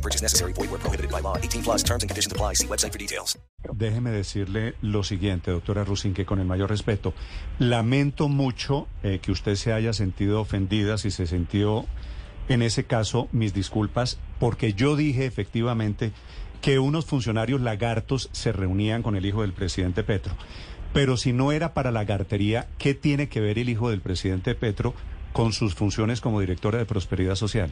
No purchase necessary. Void where prohibited by law. 18 plus terms and conditions apply. See website for details. Déjeme decirle lo siguiente, doctora Rusin, que con el mayor respeto, lamento mucho eh, que usted se haya sentido ofendida, si se sintió en ese caso, mis disculpas, porque yo dije efectivamente que unos funcionarios lagartos se reunían con el hijo del presidente Petro. Pero si no era para lagartería, ¿qué tiene que ver el hijo del presidente Petro con sus funciones como directora de Prosperidad Social?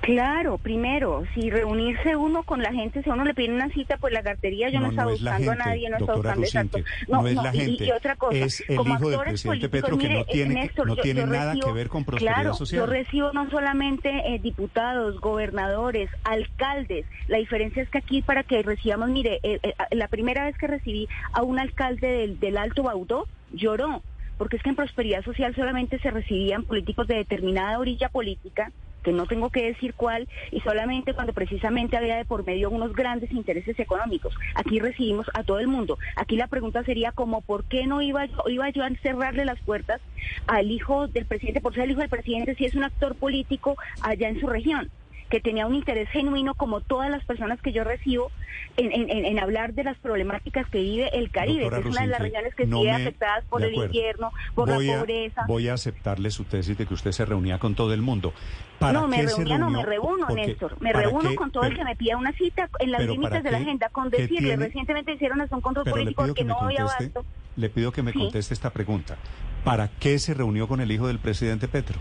Claro, primero, si reunirse uno con la gente, si uno le pide una cita, pues la cartería yo no, no está es la buscando gente, a nadie, no doctora buscando exacto. no, es la y- gente, Y, otra cosa, es el como hijo del actores presidente políticos, Petro que no mire, tiene- Néstor, no yo- tiene yo nada recibo- que ver con prosperidad claro, social. Yo recibo no solamente eh, diputados, gobernadores, alcaldes. La diferencia es que aquí para que recibamos, mire, eh, eh, la primera vez que recibí a un alcalde del, del Alto Baudó, lloró porque es que en prosperidad social solamente se recibían políticos de determinada orilla política, que no tengo que decir cuál, y solamente cuando precisamente había de por medio unos grandes intereses económicos. Aquí recibimos a todo el mundo. Aquí la pregunta sería como, ¿por qué no iba yo, iba yo a cerrarle las puertas al hijo del presidente, por ser el hijo del presidente, si es un actor político allá en su región? Que tenía un interés genuino, como todas las personas que yo recibo, en, en- en- en hablar de las problemáticas que vive el Caribe, Doctora que es una de las regiones que no sigue me- afectadas por el invierno, por voy la a, pobreza. Voy a aceptarle su tesis de que usted se reunía con todo el mundo. ¿Para No, me reunía, no, me reúno, Porque- Néstor. Me ¿para reúno qué? con todo el que me pida una cita en las límites ¿para de la agenda, con ¿Qué decirle, recientemente hicieron hasta un control Pero político que que no había abasto. le pido que me Sí. conteste esta pregunta. ¿Para qué se reunió con el hijo del presidente Petro?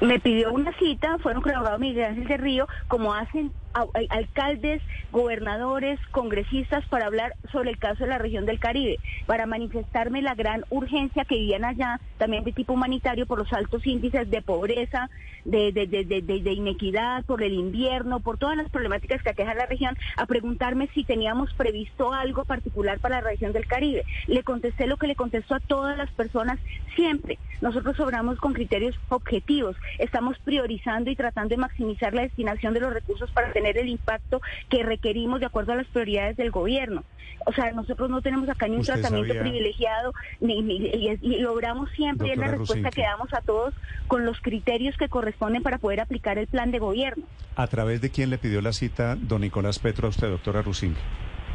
Me pidió una cita, fueron abogado Miguel Ángel de Río, como hacen alcaldes, gobernadores, congresistas, para hablar sobre el caso de la región del Caribe, para manifestarme la gran urgencia que vivían allá, también de tipo humanitario, por los altos índices de pobreza, de, inequidad, por el invierno, por todas las problemáticas que aquejan la región, a preguntarme si teníamos previsto algo particular para la región del Caribe. Le contesté lo que le contesto a todas las personas siempre. Nosotros obramos con criterios objetivos. Estamos priorizando y tratando de maximizar la destinación de los recursos para tener el impacto que requerimos de acuerdo a las prioridades del gobierno. O sea, nosotros no tenemos acá ni un tratamiento sabía- privilegiado ni, ni- y, y obramos siempre y es la respuesta Rusinque. que damos a todos con los criterios que corresponden para poder aplicar el plan de gobierno. ¿A través de quién le pidió la cita don Nicolás Petro a usted, doctora Rusinque?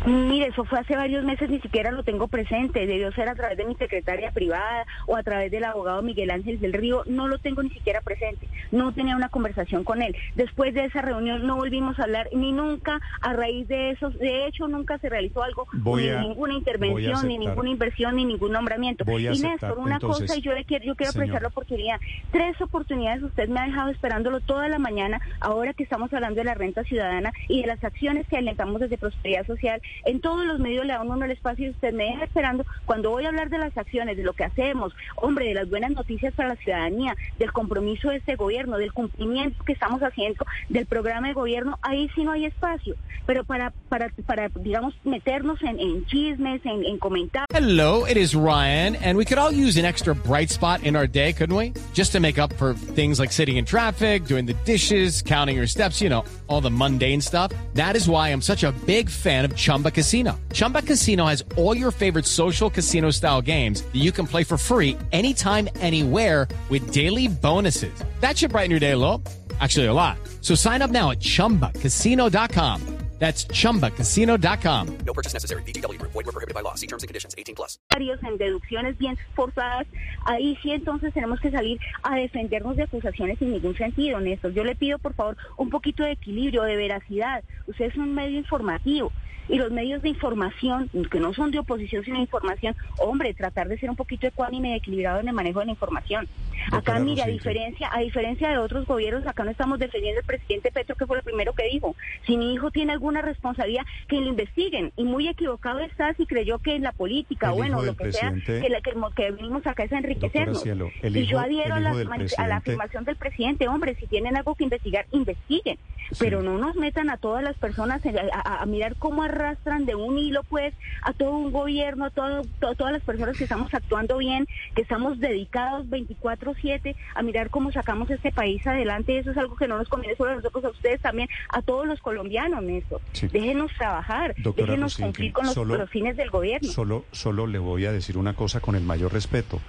Mire, eso fue hace varios meses, ni siquiera lo tengo presente. Debió ser a través de mi secretaria privada o a través del abogado Miguel Ángel del Río. No lo tengo ni siquiera presente. No tenía una conversación con él. Después de esa reunión no volvimos a hablar, ni nunca a raíz de eso. De hecho, nunca se realizó algo, Voy ni a- ninguna intervención, ni ninguna inversión, ni ningún nombramiento. Voy a y Néstor, una entonces, cosa, y yo, le quiero, yo quiero aprovechar la oportunidad. Tres oportunidades usted me ha dejado esperándolo toda la mañana, ahora que estamos hablando de la renta ciudadana y de las acciones que alentamos desde Prosperidad Social. En todos los medios le da uno el espacio y usted me deja esperando. Cuando voy a hablar de las acciones, de lo que hacemos, hombre, de las buenas noticias para la ciudadanía, del compromiso de este gobierno, del cumplimiento que estamos haciendo del programa de gobierno, ahí sí no hay espacio. Pero para, para, para digamos, meternos en, en chismes, en, en comentarios. Hello, it is Ryan, and we could all use an extra bright spot in our day, couldn't we? Just to make up for things like sitting in traffic, doing the dishes, counting your steps, you know, all the mundane stuff. That is why I'm such a big fan of Chumba Casino. Chumba Casino has all your favorite social casino style games that you can play for free anytime, anywhere with daily bonuses. That should brighten your day a little. Actually, a lot. So sign up now at chumbacasino.com. That's chumbacasino.com. No purchase necessary. VGW Group. Void were prohibited by law. See terms and conditions. 18 plus. en deducciones bien forzadas, ahí sí entonces tenemos que salir a defendernos de acusaciones sin ningún sentido, Néstor. Yo le pido por favor un poquito de equilibrio, de veracidad. Usted es un medio informativo y los medios de información, que no son de oposición sino de información, hombre, tratar de ser un poquito ecuánime y equilibrado en el manejo de la información. Acá, mire, a diferencia, a diferencia de otros gobiernos, acá no estamos defendiendo al presidente Petro, que fue lo primero que dijo. Si mi hijo tiene alguna responsabilidad, que lo investiguen. Y muy equivocado está si creyó que en la política, bueno, lo que sea, que, la, que, venimos acá es a enriquecernos. y yo adhiero a la, a la, afirmación del presidente, hombre, si tienen algo que investigar, investiguen. Pero no nos metan a todas las personas a, mirar cómo arrastran de un hilo, pues, a todo un gobierno, a todo, todas las personas que estamos actuando bien, que estamos dedicados 24-7 a mirar cómo sacamos este país adelante. Eso es algo que no nos conviene solo a nosotros, a ustedes también, a todos los colombianos, Néstor. Déjenos trabajar, déjenos cumplir con los, fines del gobierno. Solo, solo le voy a decir una cosa con el mayor respeto.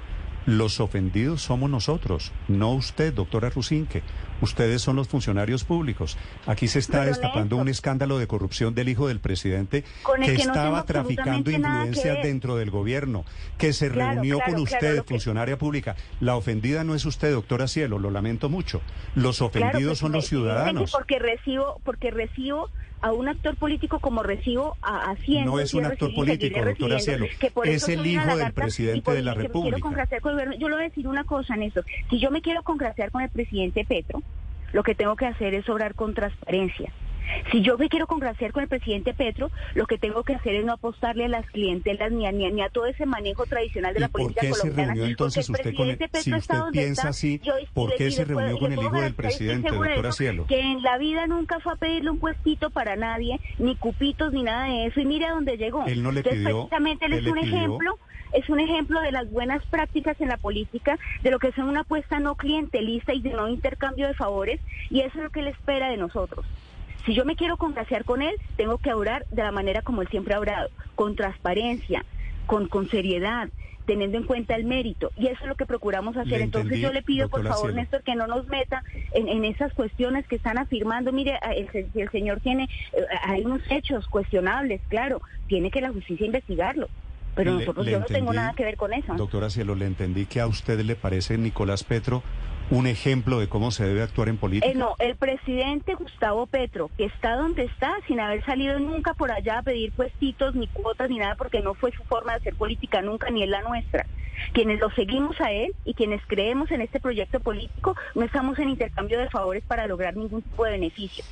Los ofendidos somos nosotros, no usted, doctora Rusinque. Ustedes son los funcionarios públicos. Aquí se está destapando un escándalo de corrupción del hijo del presidente que, estaba traficando influencias dentro del gobierno, que se reunió con usted, funcionaria pública. La ofendida no es usted, doctora Cielo, lo lamento mucho. Los ofendidos son los ciudadanos. Porque recibo, porque recibo a un actor político como recibo a Hacienda. No es un actor político, doctora Cielo. Es el hijo del presidente de la República. Yo le voy a decir una cosa, Néstor. Si yo me quiero congraciar con el presidente Petro, lo que tengo que hacer es obrar con transparencia. Si yo me quiero congraciar con el presidente Petro, lo que tengo que hacer es no apostarle a las clientelas ni a, ni a, todo ese manejo tradicional de la política ¿por qué Se reunió entonces usted con el, si usted piensa así, ¿por qué se reunió con el hijo del presidente, doctora Cielo? Que en la vida nunca fue a pedirle un puestito para nadie, ni cupitos, ni nada de eso. Y mira dónde llegó. Él no le pidió. Precisamente él es un ejemplo es un ejemplo de las buenas prácticas en la política, de lo que es una apuesta no clientelista y de no intercambio de favores, y eso es lo que él espera de nosotros. Si yo me quiero congraciar con él, tengo que orar de la manera como él siempre ha orado, con transparencia, con, con seriedad, teniendo en cuenta el mérito. Y eso es lo que procuramos hacer. Entonces yo le pido, por favor, Néstor, que no nos meta en, esas cuestiones que están afirmando. Mire, el, el señor tiene, eh, hay unos hechos cuestionables, claro, tiene que la justicia investigarlo. Pero nosotros yo no tengo nada que ver con eso. Doctora Cielo, le entendí que a usted le parece Nicolás Petro un ejemplo de cómo se debe actuar en política? Eh, no, el presidente Gustavo Petro, que está donde está, sin haber salido nunca por allá a pedir puestitos, ni cuotas, ni nada, porque no fue su forma de hacer política nunca, ni es la nuestra. Quienes lo seguimos a él y quienes creemos en este proyecto político, no estamos en intercambio de favores para lograr ningún tipo de beneficio.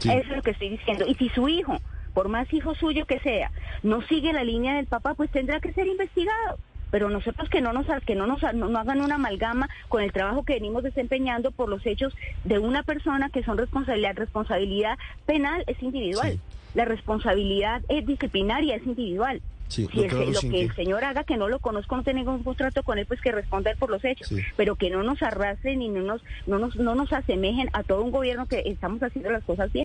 Eso es lo que estoy diciendo. Y si su hijo, por más hijo suyo que sea, no sigue la línea del papá, pues tendrá que ser investigado pero nosotros que no nos que no nos no, hagan una amalgama con el trabajo que venimos desempeñando por los hechos de una persona que son responsabilidad responsabilidad penal es individual. La responsabilidad es disciplinaria es individual. Si lo que el señor haga que no lo conozco no tengo un contrato con él pues que responda por los hechos. Pero que no nos arrastren y no nos no nos no nos asemejen a todo un gobierno que estamos haciendo las cosas bien